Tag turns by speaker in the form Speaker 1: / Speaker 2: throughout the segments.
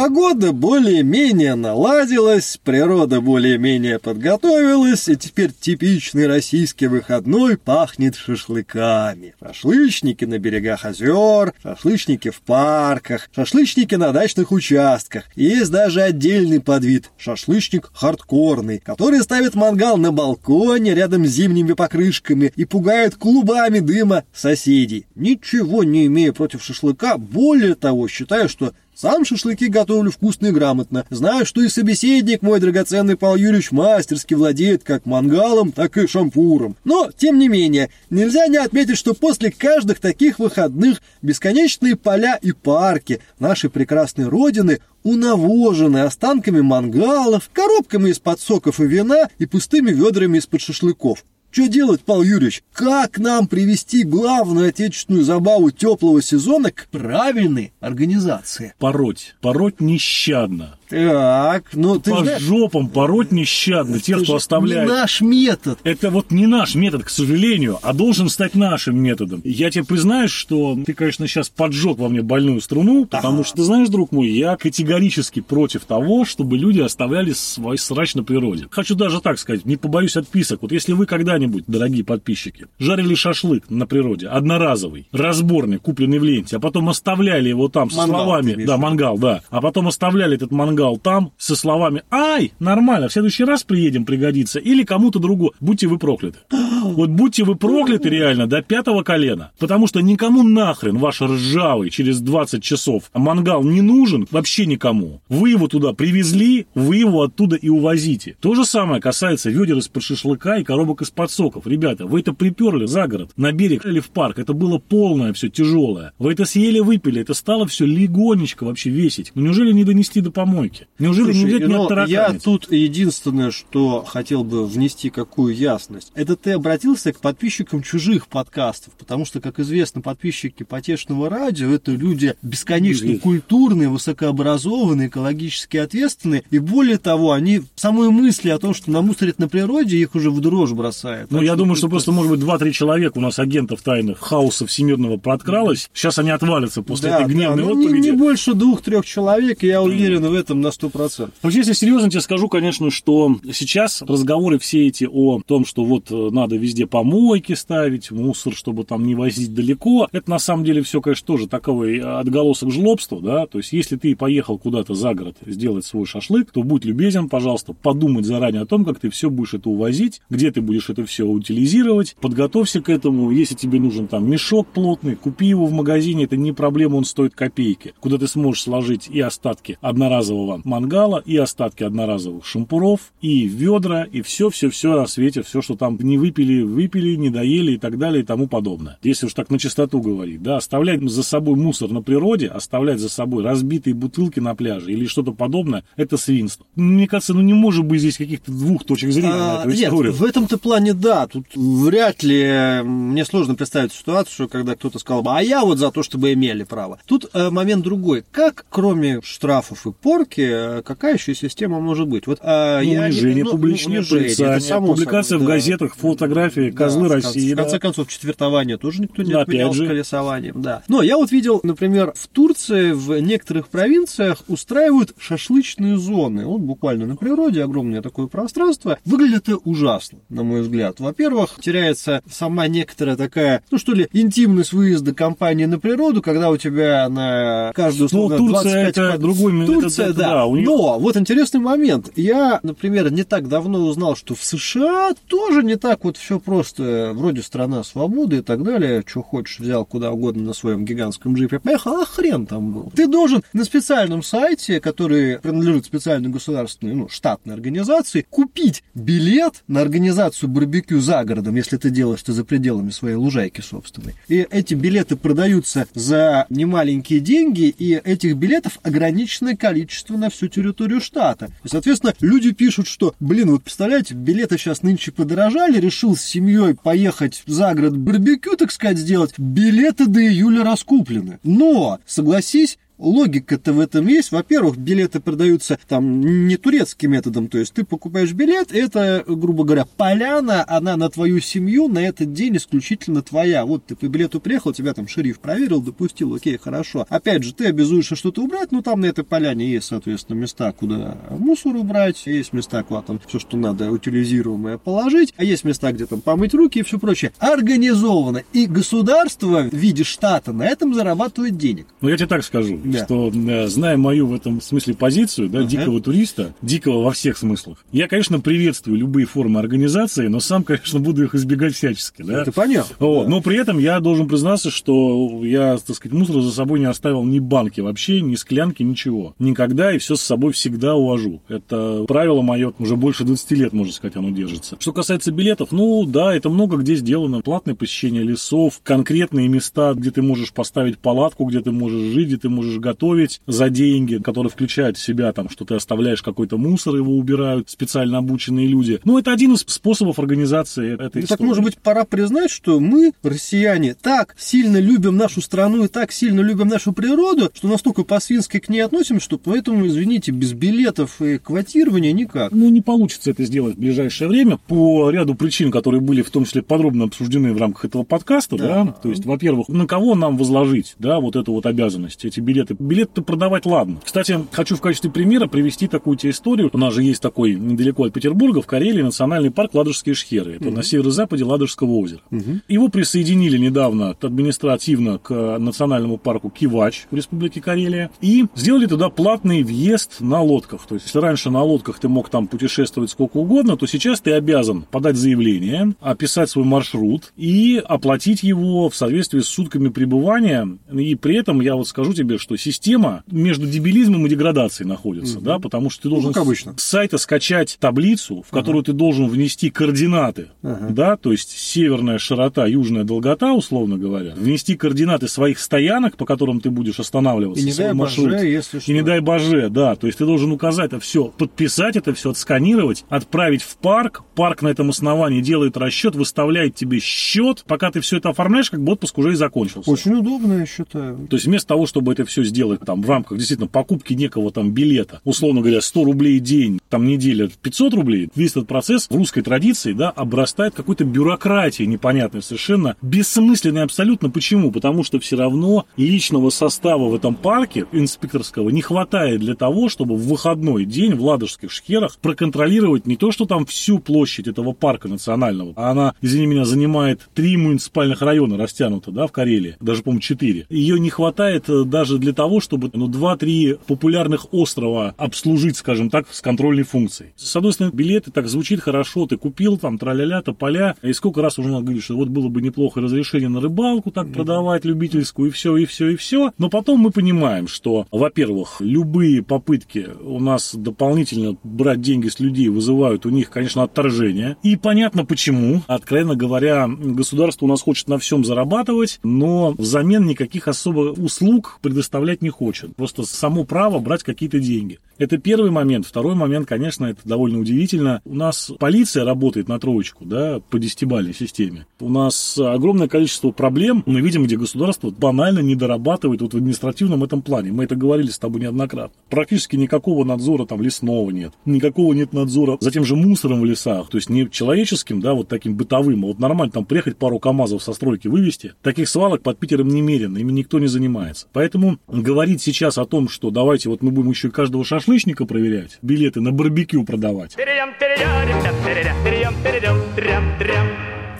Speaker 1: Погода более-менее наладилась, природа более-менее подготовилась, и теперь типичный российский выходной пахнет шашлыками. Шашлычники на берегах озер, шашлычники в парках, шашлычники на дачных участках. Есть даже отдельный подвид – шашлычник хардкорный, который ставит мангал на балконе рядом с зимними покрышками и пугает клубами дыма соседей. Ничего не имею против шашлыка, более того, считаю, что сам шашлыки готовлю вкусно и грамотно. Знаю, что и собеседник мой драгоценный Павел Юрьевич мастерски владеет как мангалом, так и шампуром. Но, тем не менее, нельзя не отметить, что после каждых таких выходных бесконечные поля и парки нашей прекрасной родины унавожены останками мангалов, коробками из-под соков и вина и пустыми ведрами из-под шашлыков. Что делать, Павел Юрьевич? Как нам привести главную отечественную забаву теплого сезона к правильной организации?
Speaker 2: Пороть. Пороть нещадно.
Speaker 1: Так, ну ты
Speaker 2: По
Speaker 1: знаешь,
Speaker 2: жопам пороть нещадно тех, кто оставляет.
Speaker 1: не наш метод.
Speaker 2: Это вот не наш метод, к сожалению, а должен стать нашим методом. Я тебе признаюсь, что ты, конечно, сейчас поджег во мне больную струну, потому что, ты знаешь, друг мой, я категорически против того, чтобы люди оставляли свой срач на природе. Хочу даже так сказать, не побоюсь отписок. Вот если вы когда-нибудь, дорогие подписчики, жарили шашлык на природе, одноразовый, разборный, купленный в ленте, а потом оставляли его там со
Speaker 1: Мангал,
Speaker 2: словами, да, мангал, да, а потом оставляли этот мангал там со словами «Ай, нормально, в следующий раз приедем, пригодится» или кому-то другому. Будьте вы прокляты. Вот будьте вы прокляты реально до пятого колена. Потому что никому нахрен ваш ржавый через 20 часов мангал не нужен, вообще никому. Вы его туда привезли, вы его оттуда и увозите. То же самое касается ведер из-под шашлыка и коробок из-под соков. Ребята, вы это приперли за город, на берег или в парк. Это было полное все тяжелое. Вы это съели, выпили, это стало все легонечко вообще весить. Ну, неужели не донести до помойки? Неужели не
Speaker 1: Слушай,
Speaker 2: взять не
Speaker 1: ну,
Speaker 2: оттараканить?
Speaker 1: я тут единственное, что хотел бы внести какую ясность, это ты обратился к подписчикам чужих подкастов, потому что, как известно, подписчики потешного радио это люди бесконечно
Speaker 2: Известно.
Speaker 1: культурные, высокообразованные, экологически ответственные, и более того, они самые мысли о том, что намусорить на природе, их уже в дрожь бросают.
Speaker 2: Ну,
Speaker 1: Так
Speaker 2: я думаю, что просто, может быть, два-три человека у нас агентов тайных хаоса всемирного подкралось. Сейчас они отвалятся после
Speaker 1: Да,
Speaker 2: этой гневной
Speaker 1: да, ну, не, не больше двух-трех человек, я уверен в этом на сто процентов.
Speaker 2: Вообще, если серьезно тебе скажу, конечно, что сейчас разговоры все эти о том, что вот э, надо везде помойки ставить, мусор, чтобы там не возить далеко, это на самом деле все, конечно, тоже такой отголосок жлобства, да, то есть если ты поехал куда-то за город сделать свой шашлык, то будь любезен, пожалуйста, подумать заранее о том, как ты все будешь это увозить, где ты будешь это все утилизировать, подготовься к этому, если тебе нужен там мешок плотный, купи его в магазине, это не проблема, он стоит копейки, куда ты сможешь сложить и остатки одноразового мангала, и остатки одноразовых шампуров, и ведра, и все-все-все на свете, все, что там не выпили, выпили, не доели и так далее и тому подобное. Если уж так на чистоту говорить, да, оставлять за собой мусор на природе, оставлять за собой разбитые бутылки на пляже или что-то подобное, это свинство. Мне кажется, ну не может быть здесь каких-то двух точек зрения на
Speaker 1: А,
Speaker 2: эту
Speaker 1: нет,
Speaker 2: историю.
Speaker 1: в этом-то плане да. Тут вряд ли мне сложно представить ситуацию, когда кто-то сказал бы, а я вот за то, чтобы имели право. Тут э, момент другой. Как, кроме штрафов и порки, э, какая еще система может быть? Вот, э,
Speaker 2: Ну,
Speaker 1: я
Speaker 2: унижение,
Speaker 1: ну,
Speaker 2: публичное
Speaker 1: унижение,
Speaker 2: публикация
Speaker 1: собой,
Speaker 2: в
Speaker 1: да.
Speaker 2: газетах, фотографии, козлы
Speaker 1: Да, в
Speaker 2: России.
Speaker 1: конце- В конце
Speaker 2: да.
Speaker 1: концов, четвертование тоже никто не
Speaker 2: Да,
Speaker 1: отменял
Speaker 2: опять
Speaker 1: с
Speaker 2: же.
Speaker 1: колесованием, да. Но я вот видел, например, в Турции, в некоторых провинциях устраивают шашлычные зоны. Вот буквально на природе огромное такое пространство. Выглядит это ужасно, на мой взгляд. Во-первых, теряется сама некоторая такая, ну что ли, интимность выезда компании на природу, когда у тебя на каждую
Speaker 2: Ну, Турция
Speaker 1: 25
Speaker 2: это
Speaker 1: квад-
Speaker 2: другой м- это-
Speaker 1: Турция,
Speaker 2: это
Speaker 1: да.
Speaker 2: да, у них-
Speaker 1: Но вот интересный момент. Я, например, не так давно узнал, что в США тоже не так вот все просто. Вроде страна свободы и так далее. Что хочешь, взял куда угодно на своем гигантском джипе. Поехал, а хрен там был. Ты должен на специальном сайте, который принадлежит специальной государственной, ну, штатной организации, купить билет на организацию барбекю за городом, если ты делаешь это за пределами своей лужайки собственной. И эти билеты продаются за немаленькие деньги, и этих билетов ограниченное количество на всю территорию штата. И, соответственно, люди пишут, что, блин, вот представляете, билеты сейчас нынче подорожали, решил с семьей поехать за город барбекю, так сказать, сделать, билеты до июля раскуплены. Но, согласись, логика-то в этом есть. Во-первых, билеты продаются там не турецким методом, то есть ты покупаешь билет, это, грубо говоря, поляна, она на твою семью на этот день исключительно твоя. Вот ты по билету приехал, тебя там шериф проверил, допустил, окей, хорошо. Опять же, ты обязуешься что-то убрать, ну там на этой поляне есть, соответственно, места, куда мусор убрать, есть места, куда там все, что надо, утилизируемое положить, а есть места, где там помыть руки и все прочее. Организовано. И государство в виде штата на этом зарабатывает денег.
Speaker 2: Ну, я тебе так скажу, да. что, да, зная мою в этом смысле позицию, да, ага. дикого туриста, дикого во всех смыслах, я, конечно, приветствую любые формы организации, но сам, конечно, буду их избегать всячески, да.
Speaker 1: Это понятно.
Speaker 2: Вот. Да. Но при этом я должен признаться, что я, так сказать, мусор за собой не оставил ни банки вообще, ни склянки, ничего. Никогда и все с собой всегда увожу. Это правило мое уже больше 20 лет, можно сказать, оно держится. Что касается билетов, ну да, это много где сделано. Платное посещение лесов, конкретные места, где ты можешь поставить палатку, где ты можешь жить, где ты можешь готовить за деньги, которые включают в себя там, что ты оставляешь какой-то мусор, его убирают специально обученные люди. Ну, это один из способов организации этой ну,
Speaker 1: Так, может быть, пора признать, что мы, россияне, так сильно любим нашу страну и так сильно любим нашу природу, что настолько по-свински к ней относимся, что поэтому, извините, без билетов и квотирования никак.
Speaker 2: Ну, не получится это сделать в ближайшее время по ряду причин, которые были в том числе подробно обсуждены в рамках этого подкаста, да. да? То есть, во-первых, на кого нам возложить, да, вот эту вот обязанность, эти билеты. Билеты продавать, ладно. Кстати, хочу в качестве примера привести такую-то историю. У нас же есть такой недалеко от Петербурга, в Карелии, национальный парк Ладожские шхеры. Это угу. на северо-западе Ладожского озера. Угу. Его присоединили недавно административно к национальному парку Кивач в Республике Карелия и сделали туда платный въезд на лодках. То есть, если раньше на лодках ты мог там путешествовать сколько угодно, то сейчас ты обязан подать заявление, описать свой маршрут и оплатить его в соответствии с сутками пребывания. И при этом я вот скажу тебе, что система между дебилизмом и деградацией находится, угу. да, потому что ты должен ну,
Speaker 1: обычно.
Speaker 2: с сайта скачать таблицу, в которую ага. ты должен внести координаты, ага. да, то есть северная широта, южная долгота, условно говоря, внести координаты своих стоянок, по которым ты будешь останавливаться,
Speaker 1: и не дай маршрут. Боже, если что.
Speaker 2: И не дай боже, да, то есть ты должен указать это все, подписать это все, отсканировать, отправить в парк, парк на этом основании делает расчет, выставляет тебе счет, пока ты все это оформляешь, как бы отпуск уже и закончился.
Speaker 1: Очень удобно, я считаю.
Speaker 2: То есть вместо того, чтобы это все сделать там в рамках действительно покупки некого там билета, условно говоря, 100 рублей в день, там неделя 500 рублей, весь этот процесс в русской традиции, да, обрастает какой-то бюрократией непонятной совершенно, бессмысленной абсолютно. Почему? Потому что все равно личного состава в этом парке инспекторского не хватает для того, чтобы в выходной день в Ладожских шхерах проконтролировать не то, что там всю площадь этого парка национального, а она, извини меня, занимает три муниципальных района растянута, да, в Карелии, даже, по-моему, четыре. Ее не хватает э, даже для того, чтобы, ну, два-три популярных острова обслужить, скажем так, с контрольной функцией. С одной стороны, билеты так звучит хорошо, ты купил там траля-ля, тополя, и сколько раз уже надо говорить, что вот было бы неплохо разрешение на рыбалку так продавать любительскую, и все, и все, и все. Но потом мы понимаем, что, во-первых, любые попытки у нас дополнительно брать деньги с людей вызывают у них, конечно, отторжение. И понятно почему. Откровенно говоря, государство у нас хочет на всем зарабатывать, но взамен никаких особо услуг предоставлять не хочет. Просто само право брать какие-то деньги. Это первый момент. Второй момент, конечно, это довольно удивительно. У нас полиция работает на троечку, да, по десятибалльной системе. У нас огромное количество проблем. Мы видим, где государство банально не дорабатывает вот в административном этом плане. Мы это говорили с тобой неоднократно. Практически никакого надзора там лесного нет. Никакого нет надзора за тем же мусором в лесах. То есть не человеческим, да, вот таким бытовым. А вот нормально там приехать пару КАМАЗов со стройки вывести. Таких свалок под Питером немерено. Ими никто не занимается. Поэтому говорить сейчас о том, что давайте вот мы будем еще каждого шашлычника проверять, билеты на барбекю продавать.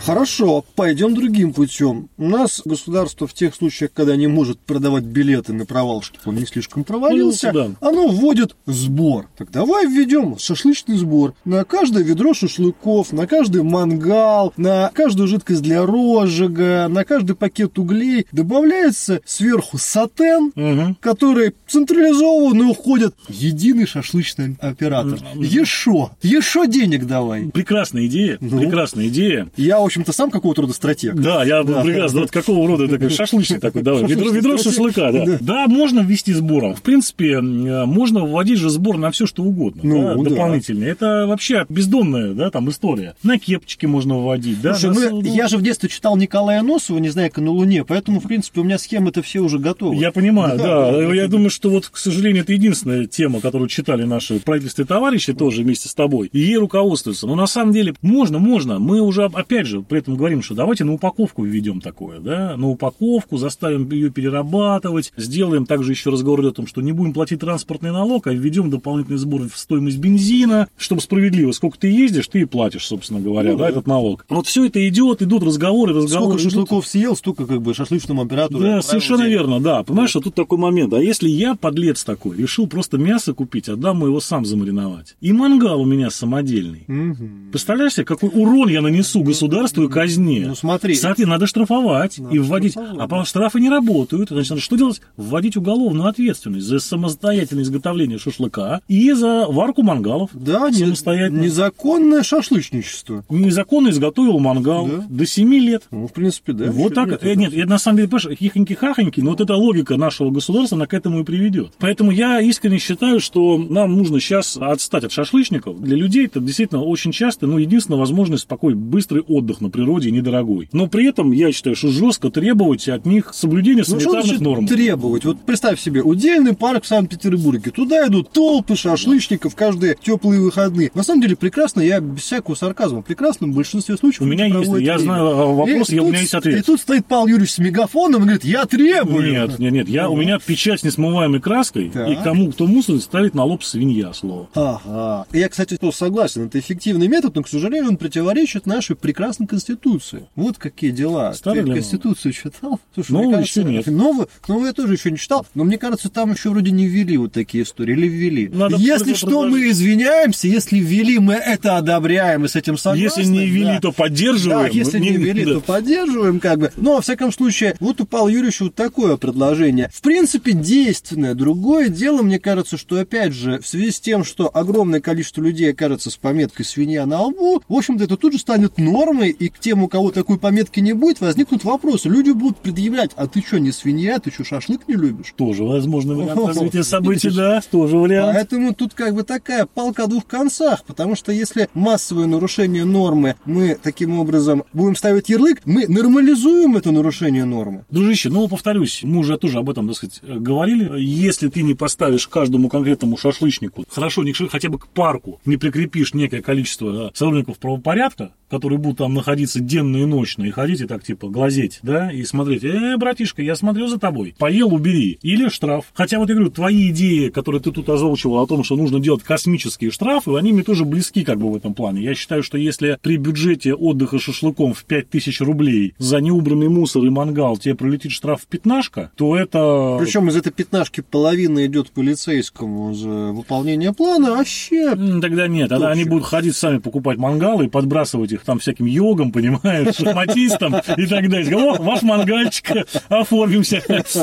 Speaker 1: Хорошо, пойдем другим путем. У нас государство в тех случаях, когда не может продавать билеты на провал, чтобы он не слишком провалился, ну, оно вводит сбор. Так давай введем шашлычный сбор. На каждое ведро шашлыков, на каждый мангал, на каждую жидкость для розжига, на каждый пакет углей добавляется сверху сатен, угу. который централизованно уходит единый шашлычный оператор. Еще, еще денег давай.
Speaker 2: Прекрасная идея, ну? прекрасная идея.
Speaker 1: Я общем-то, сам какого-то рода стратег.
Speaker 2: Да, я прекрасно. Вот какого рода такой шашлычный такой, да, ведро, ведро шашлыка, да. Да, можно ввести сбором. В принципе, можно вводить же сбор на все, что угодно,
Speaker 1: Ну, да.
Speaker 2: дополнительно. Это вообще бездонная, да, там история. На кепочки можно вводить, да.
Speaker 1: Слушай, ну, я же в детстве читал Николая Носова, не знаю, на Луне, поэтому, в принципе, у меня схемы-то все уже готовы.
Speaker 2: Я понимаю, да. Я думаю, что вот, к сожалению, это единственная тема, которую читали наши правительственные товарищи тоже вместе с тобой, и ей руководствуются. Но на самом деле можно, можно. Мы уже, опять же, при этом говорим, что давайте на упаковку введем такое, да, на упаковку, заставим ее перерабатывать, сделаем также еще разговор о том, что не будем платить транспортный налог, а введем дополнительный сбор в стоимость бензина, чтобы справедливо, сколько ты ездишь, ты и платишь, собственно говоря,
Speaker 1: Ну
Speaker 2: да,
Speaker 1: да.
Speaker 2: этот налог. Вот все это идет, идут разговоры, разговоры.
Speaker 1: Сколько
Speaker 2: идут.
Speaker 1: шашлыков съел, столько как бы шашлычному оператору.
Speaker 2: Да, совершенно
Speaker 1: денег.
Speaker 2: верно, да. Понимаешь, что тут такой момент. А если я, подлец такой, решил просто мясо купить, отдам его сам замариновать. И мангал у меня самодельный.
Speaker 1: Мгм.
Speaker 2: Представляешь себе, какой урон я нанесу государству и казне?
Speaker 1: Ну, смотри.
Speaker 2: Соответственно, надо штрафовать
Speaker 1: Надо
Speaker 2: и вводить.
Speaker 1: штрафовать,
Speaker 2: а потом штрафы не работают. Значит, надо что делать? Вводить уголовную ответственность за самостоятельное изготовление шашлыка и за варку мангалов.
Speaker 1: Да,
Speaker 2: самостоятельно.
Speaker 1: незаконное шашлычничество.
Speaker 2: Незаконно изготовил мангал
Speaker 1: Да.
Speaker 2: до 7 лет.
Speaker 1: Ну, в принципе, да.
Speaker 2: Вот так.
Speaker 1: нет,
Speaker 2: э, Нет, это на самом деле, понимаешь, хихоньки-хахоньки, но вот эта логика нашего государства, она к этому и приведет. Поэтому я искренне считаю, что нам нужно сейчас отстать от шашлычников. Для людей это действительно очень часто, ну, единственная возможность спокойный, быстрый отдых на природе недорогой. Но при этом я считаю, что жестко требовать от них соблюдения
Speaker 1: Ну,
Speaker 2: санитарных
Speaker 1: значит
Speaker 2: норм.
Speaker 1: требовать? Вот представь себе, удельный парк в Санкт-Петербурге. Туда идут толпы шашлычников каждые теплые выходные. На самом деле, прекрасно, я без всякого сарказма, прекрасно в большинстве случаев
Speaker 2: У меня есть, я
Speaker 1: время.
Speaker 2: знаю а, вопрос,
Speaker 1: И
Speaker 2: я, у
Speaker 1: тут-
Speaker 2: меня есть ответ.
Speaker 1: И тут стоит Павел Юрьевич с мегафоном и говорит, я требую.
Speaker 2: Нет, нет, нет, я, у меня печать с несмываемой краской,
Speaker 1: Так.
Speaker 2: и кому кто мусорит, ставит на лоб свинья слово.
Speaker 1: Ага. Я, кстати, тоже согласен, это эффективный метод, но, к сожалению, он противоречит нашей прекрасной Конституции. Вот какие дела.
Speaker 2: Старый
Speaker 1: Ты Конституцию читал? Слушай,
Speaker 2: Новую
Speaker 1: кажется,
Speaker 2: еще нет.
Speaker 1: Новую, новую я тоже еще не читал, но мне кажется, там еще вроде не ввели вот такие истории, или ввели.
Speaker 2: Надо
Speaker 1: если что,
Speaker 2: предложить.
Speaker 1: мы извиняемся, если ввели, мы это одобряем и с этим согласны.
Speaker 2: Если не ввели,
Speaker 1: да.
Speaker 2: то поддерживаем.
Speaker 1: Да, если не ввели,
Speaker 2: да.
Speaker 1: то поддерживаем, как бы. Но, во всяком случае, вот у Павла Юрьевича вот такое предложение. В принципе, действенное. Другое дело, мне кажется, что, опять же, в связи с тем, что огромное количество людей окажется с пометкой «свинья» на лбу, в общем-то, это тут же станет нормой, и к тем, у кого такой пометки не будет, возникнут вопросы. Люди будут предъявлять, а ты что, не свинья, ты что, шашлык не любишь?
Speaker 2: Тоже возможный вариант развития событий,
Speaker 1: видишь?
Speaker 2: да, тоже вариант.
Speaker 1: Поэтому тут как бы такая палка о двух концах, потому что если массовое нарушение нормы мы таким образом будем ставить ярлык, мы нормализуем это нарушение нормы.
Speaker 2: Дружище, ну, повторюсь, мы уже тоже об этом, так сказать, говорили. Если ты не поставишь каждому конкретному шашлычнику, хорошо, не хотя бы к парку, не прикрепишь некое количество э, сотрудников правопорядка, которые будут там находиться денно и ночно, и ходить и так, типа, глазеть, да, и смотреть, э, братишка, я смотрю за тобой, поел, убери, или штраф. Хотя вот я говорю, твои идеи, которые ты тут озвучивал о том, что нужно делать космические штрафы, они мне тоже близки как бы в этом плане. Я считаю, что если при бюджете отдыха шашлыком в 5000 рублей за неубранный мусор и мангал тебе прилетит штраф в пятнашка, то это...
Speaker 1: Причем из этой пятнашки половина идет полицейскому за выполнение плана, вообще.
Speaker 2: М, Тогда нет, тогда они будут ходить сами покупать мангалы и подбрасывать их там всяким йогам, понимаешь, шахматистам и так далее. О, ваш мангальчик, оформимся.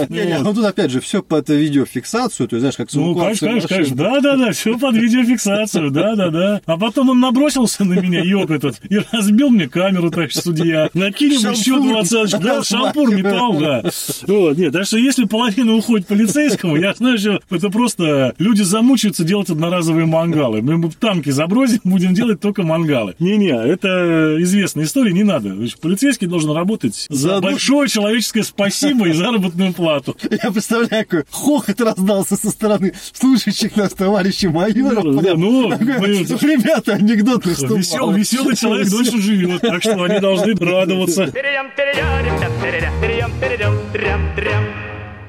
Speaker 1: Ну тут опять же все под видеофиксацию, то есть знаешь, как
Speaker 2: Ну, конечно, конечно, конечно. Да, да, да, все под видеофиксацию, да, да, да. А потом он набросился на меня, йог этот, и разбил мне камеру, товарищ судья. Накинем еще
Speaker 1: Шампур.
Speaker 2: 20 Да, шампур металл, да. Вот, нет, так что если половина уходит полицейскому, я знаю, что это просто люди замучаются делать одноразовые мангалы. Мы в танки забросим, будем делать только мангалы. Не-не, это известная история, не надо. Значит, полицейский должен работать за
Speaker 1: За одну-
Speaker 2: большое человеческое спасибо и заработную плату.
Speaker 1: Я представляю, какой хохот раздался со стороны слушающих нас товарищей майоров.
Speaker 2: Да, ну,
Speaker 1: Ребята, анекдот
Speaker 2: Весел,
Speaker 1: наступал.
Speaker 2: веселый человек дольше живет, так что они должны радоваться.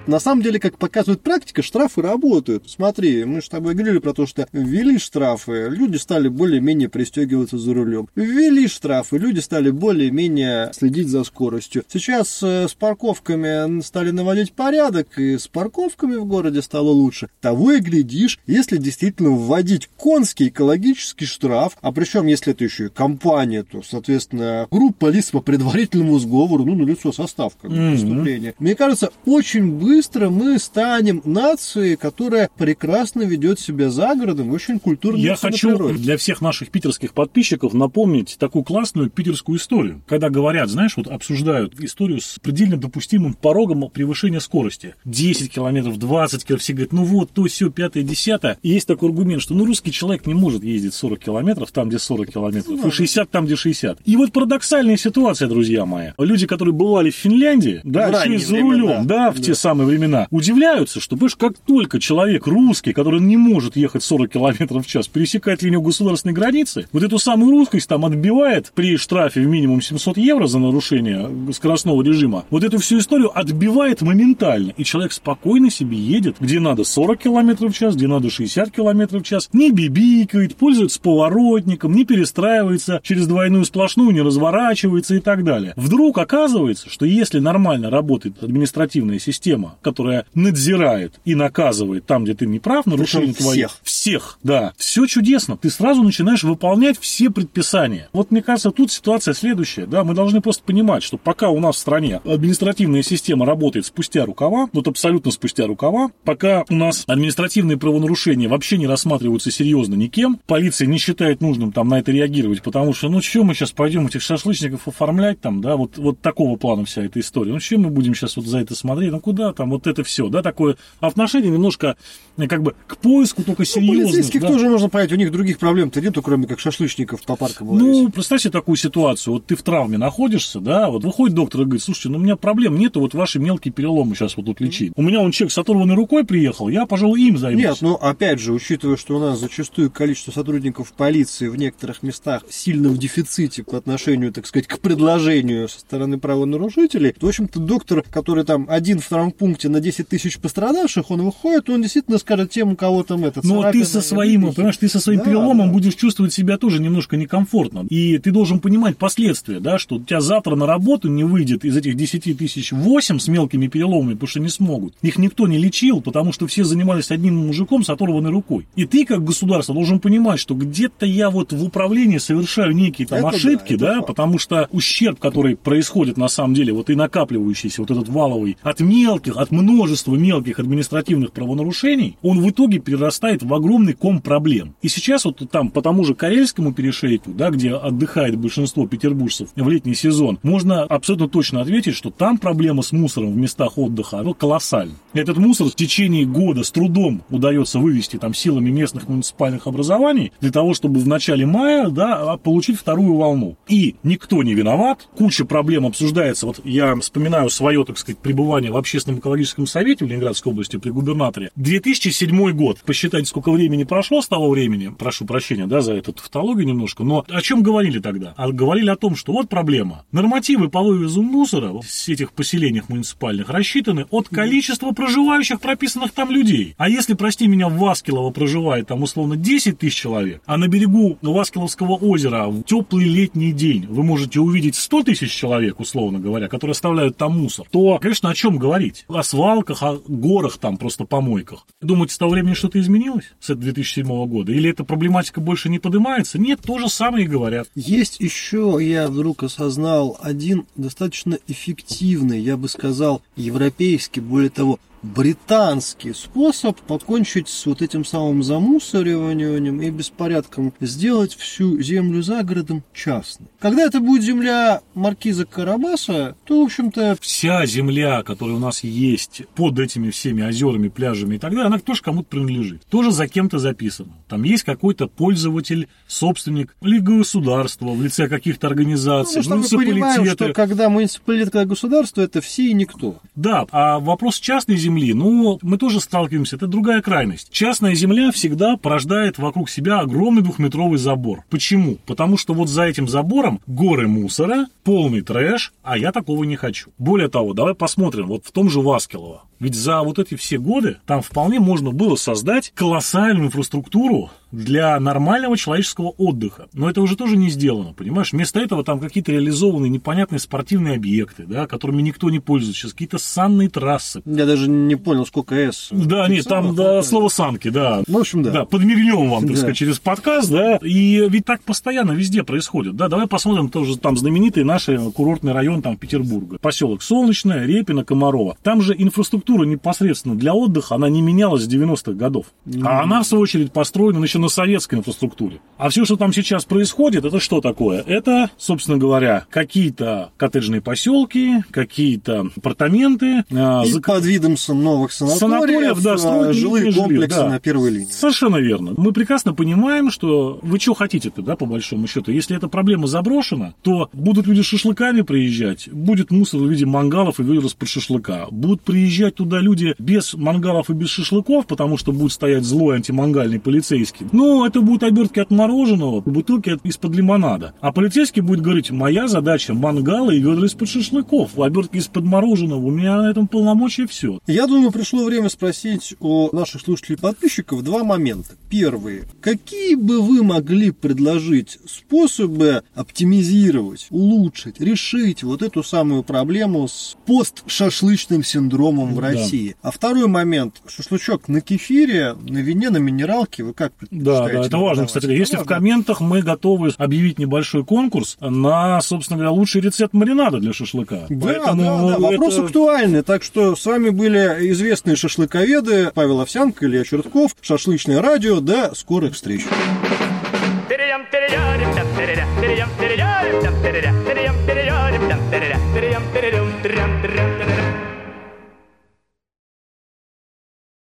Speaker 1: На самом деле, как показывает практика, штрафы работают. Смотри, мы с тобой говорили про то, что ввели штрафы, люди стали более-менее пристегиваться за рулем. Ввели штрафы, люди стали более-менее следить за скоростью. Сейчас э, с парковками стали наводить порядок, и с парковками в городе стало лучше. Того и глядишь, если действительно вводить конский экологический штраф, а причем, если это еще и компания, то, соответственно, группа лиц по предварительному сговору, ну, на лицо состав как
Speaker 2: Мгм.
Speaker 1: преступления. Мне кажется, очень быстро быстро мы станем нацией, которая прекрасно ведет себя за городом, очень культурно
Speaker 2: Я хочу
Speaker 1: природе.
Speaker 2: для всех наших питерских подписчиков напомнить такую классную питерскую историю. Когда говорят, знаешь, вот обсуждают историю с предельно допустимым порогом превышения скорости. 10 километров, 20 километров. Все говорят, ну вот, то, все, пятое, десятое. И есть такой аргумент, что ну русский человек не может ездить 40 километров там, где 40 километров, и 60 там, где 60. И вот парадоксальная ситуация, друзья мои. Люди, которые бывали в Финляндии, да, еще и за рулем, да, в те самые времена, удивляются, что, понимаешь, как только человек русский, который не может ехать 40 километров в час, пересекает линию государственной границы, вот эту самую русскость там отбивает при штрафе в минимум 700 евро за нарушение скоростного режима, вот эту всю историю отбивает моментально, и человек спокойно себе едет, где надо 40 километров в час, где надо 60 километров в час, не бибикает, пользуется поворотником, не перестраивается через двойную сплошную, не разворачивается и так далее. Вдруг оказывается, что если нормально работает административная система, которая надзирает и наказывает там, где ты не прав, нарушение
Speaker 1: Причем
Speaker 2: твоих.
Speaker 1: всех.
Speaker 2: Всех, да. Все чудесно. Ты сразу начинаешь выполнять все предписания. Вот мне кажется, тут ситуация следующая. Да, мы должны просто понимать, что пока у нас в стране административная система работает спустя рукава, вот абсолютно спустя рукава, пока у нас административные правонарушения вообще не рассматриваются серьезно никем, полиция не считает нужным там на это реагировать, потому что, ну, что мы сейчас пойдем этих шашлычников оформлять там, да, вот, вот такого плана вся эта история. Ну, что мы будем сейчас вот за это смотреть? Ну, куда там вот это все, да, такое отношение немножко э, как бы к поиску только
Speaker 1: Ну,
Speaker 2: серьезных.
Speaker 1: полицейских
Speaker 2: да.
Speaker 1: тоже можно понять, у них других проблем-то нету, кроме как шашлычников по паркам.
Speaker 2: Ну, представь себе такую ситуацию. Вот ты в травме находишься, да, вот выходит доктор и говорит, слушайте, ну у меня проблем нету, вот ваши мелкие переломы сейчас вот тут лечить. У меня он человек с оторванной рукой приехал, я, пожалуй, им займусь.
Speaker 1: Нет, ну опять же, учитывая, что у нас зачастую количество сотрудников полиции в некоторых местах сильно в дефиците по отношению, так сказать, к предложению со стороны правонарушителей, то, в общем-то, доктор, который там один в травмпункте на 10 тысяч пострадавших, он выходит, он действительно скажет тем, у кого там этот
Speaker 2: Но ты со своим,
Speaker 1: вывихи.
Speaker 2: понимаешь, ты со своим
Speaker 1: Да,
Speaker 2: переломом
Speaker 1: да.
Speaker 2: будешь чувствовать себя тоже немножко некомфортно. И ты должен понимать последствия, да, что у тебя завтра на работу не выйдет из этих 10 тысяч 8 с мелкими переломами, потому что не смогут. Их никто не лечил, потому что все занимались одним мужиком с оторванной рукой. И ты, как государство, должен понимать, что где-то я вот в управлении совершаю некие там
Speaker 1: Это да,
Speaker 2: ошибки, да,
Speaker 1: факт.
Speaker 2: потому что ущерб, который происходит на самом деле, вот и накапливающийся, вот этот валовый, от мелких, от множества мелких административных правонарушений, он в итоге перерастает в огромный ком проблем. И сейчас вот там по тому же Карельскому перешейку, да, где отдыхает большинство петербуржцев в летний сезон, можно абсолютно точно ответить, что там проблема с мусором в местах отдыха ну, колоссальна. Этот мусор в течение года с трудом удается вывести там силами местных муниципальных образований для того, чтобы в начале мая да, получить вторую волну. И никто не виноват, куча проблем обсуждается. Вот я вспоминаю свое, так сказать, пребывание в общественном экологическом совете в Ленинградской области при губернаторе. 2007 год. Посчитайте, сколько времени прошло с того времени. Прошу прощения, да, за эту тавтологию немножко. Но о чем говорили тогда? А говорили о том, что вот проблема. Нормативы по вывозу мусора с этих поселениях муниципальных рассчитаны от количества проживающих прописанных там людей. А если, прости меня, в Васкилово проживает там условно 10 тысяч человек, а на берегу Васкиловского озера в теплый летний день вы можете увидеть 100 тысяч человек, условно говоря, которые оставляют там мусор, то, конечно, о чем говорить? О свалках, о горах там, просто помойках. Думаете, с того времени что-то изменилось с этого 2007 года? Или эта проблематика больше не поднимается? Нет, то же самое и говорят.
Speaker 1: Есть еще, я вдруг осознал, один достаточно эффективный, я бы сказал, европейский, более того, британский способ покончить с вот этим самым замусориванием и беспорядком, сделать всю землю за городом частной. Когда это будет земля маркиза Карабаса, то, в общем-то,
Speaker 2: Вся земля, которая у нас есть под этими всеми озерами, пляжами и так далее, она тоже кому-то принадлежит. Тоже за кем-то записана. Там есть какой-то пользователь, собственник, или государства в лице каких-то организаций,
Speaker 1: потому что мы понимаем,
Speaker 2: муниципалитеты.
Speaker 1: что когда муниципалитет, когда государство, это все и никто.
Speaker 2: Да, а вопрос частной земли, ну, мы тоже сталкиваемся, это другая крайность. Частная земля всегда порождает вокруг себя огромный двухметровый забор. Почему? Потому что вот за этим забором горы мусора, полный трэш, а я такого не хочу. Более того, давай посмотрим, вот в том же Васкилово. Ведь за вот эти все годы там вполне можно было создать колоссальную инфраструктуру для нормального человеческого отдыха. Но это уже тоже не сделано, понимаешь? Вместо этого там какие-то реализованные непонятные спортивные объекты, да, которыми никто не пользуется. Сейчас какие-то санные трассы.
Speaker 1: Я даже не понял, сколько S.
Speaker 2: Да, нет, там да, слово санки, да.
Speaker 1: Ну, в общем, да.
Speaker 2: Да, подмигнем вам, так
Speaker 1: Да.
Speaker 2: сказать, через подкаст, да. И ведь так постоянно везде происходит. Да, давай посмотрим тоже там знаменитый наш э, курортный район там Петербурга. Поселок Солнечное, Репино, Комарова. Там же инфраструктура непосредственно для отдыха, она не менялась с 90-х годов. А она, в свою очередь, построена еще на советской инфраструктуре. А все, что там сейчас происходит, это что такое? Это, собственно говоря, какие-то коттеджные поселки, какие-то апартаменты, а,
Speaker 1: И
Speaker 2: за-
Speaker 1: под видом новых санаториев,
Speaker 2: Санаториев, да,
Speaker 1: а, жилые комплексы
Speaker 2: да.
Speaker 1: на первой линии.
Speaker 2: Совершенно верно. Мы прекрасно понимаем, что вы что хотите-то, да, по большому счету. Если эта проблема заброшена, то будут люди с шашлыками приезжать, будет мусор в виде мангалов и ведер из-под шашлыка. Будут приезжать туда люди без мангалов и без шашлыков, потому что будет стоять злой антимангальный полицейский. Ну, это будут обертки от мороженого, бутылки из-под лимонада. А полицейский будет говорить, моя задача мангалы и ведра из-под шашлыков, обертки из-под мороженого, у меня на этом полномочия все.
Speaker 1: Я думаю, пришло время спросить у наших слушателей и подписчиков два момента. Первый. Какие бы вы могли предложить способы оптимизировать, улучшить, решить вот эту самую проблему с постшашлычным синдромом в
Speaker 2: Да.
Speaker 1: России? А второй момент. Шашлычок на кефире, на вине, на минералке. Вы как
Speaker 2: Да,
Speaker 1: предпочитаете
Speaker 2: да, это важно, кстати. Если в
Speaker 1: Важно.
Speaker 2: комментах мы готовы объявить небольшой конкурс на, собственно говоря, лучший рецепт маринада для шашлыка.
Speaker 1: Да,
Speaker 2: Поэтому
Speaker 1: да, да, вопрос
Speaker 2: это-
Speaker 1: актуальный. Так что с вами были известные шашлыковеды Павел Овсянко, Илья Чертков, Шашлычное радио. До скорых встреч.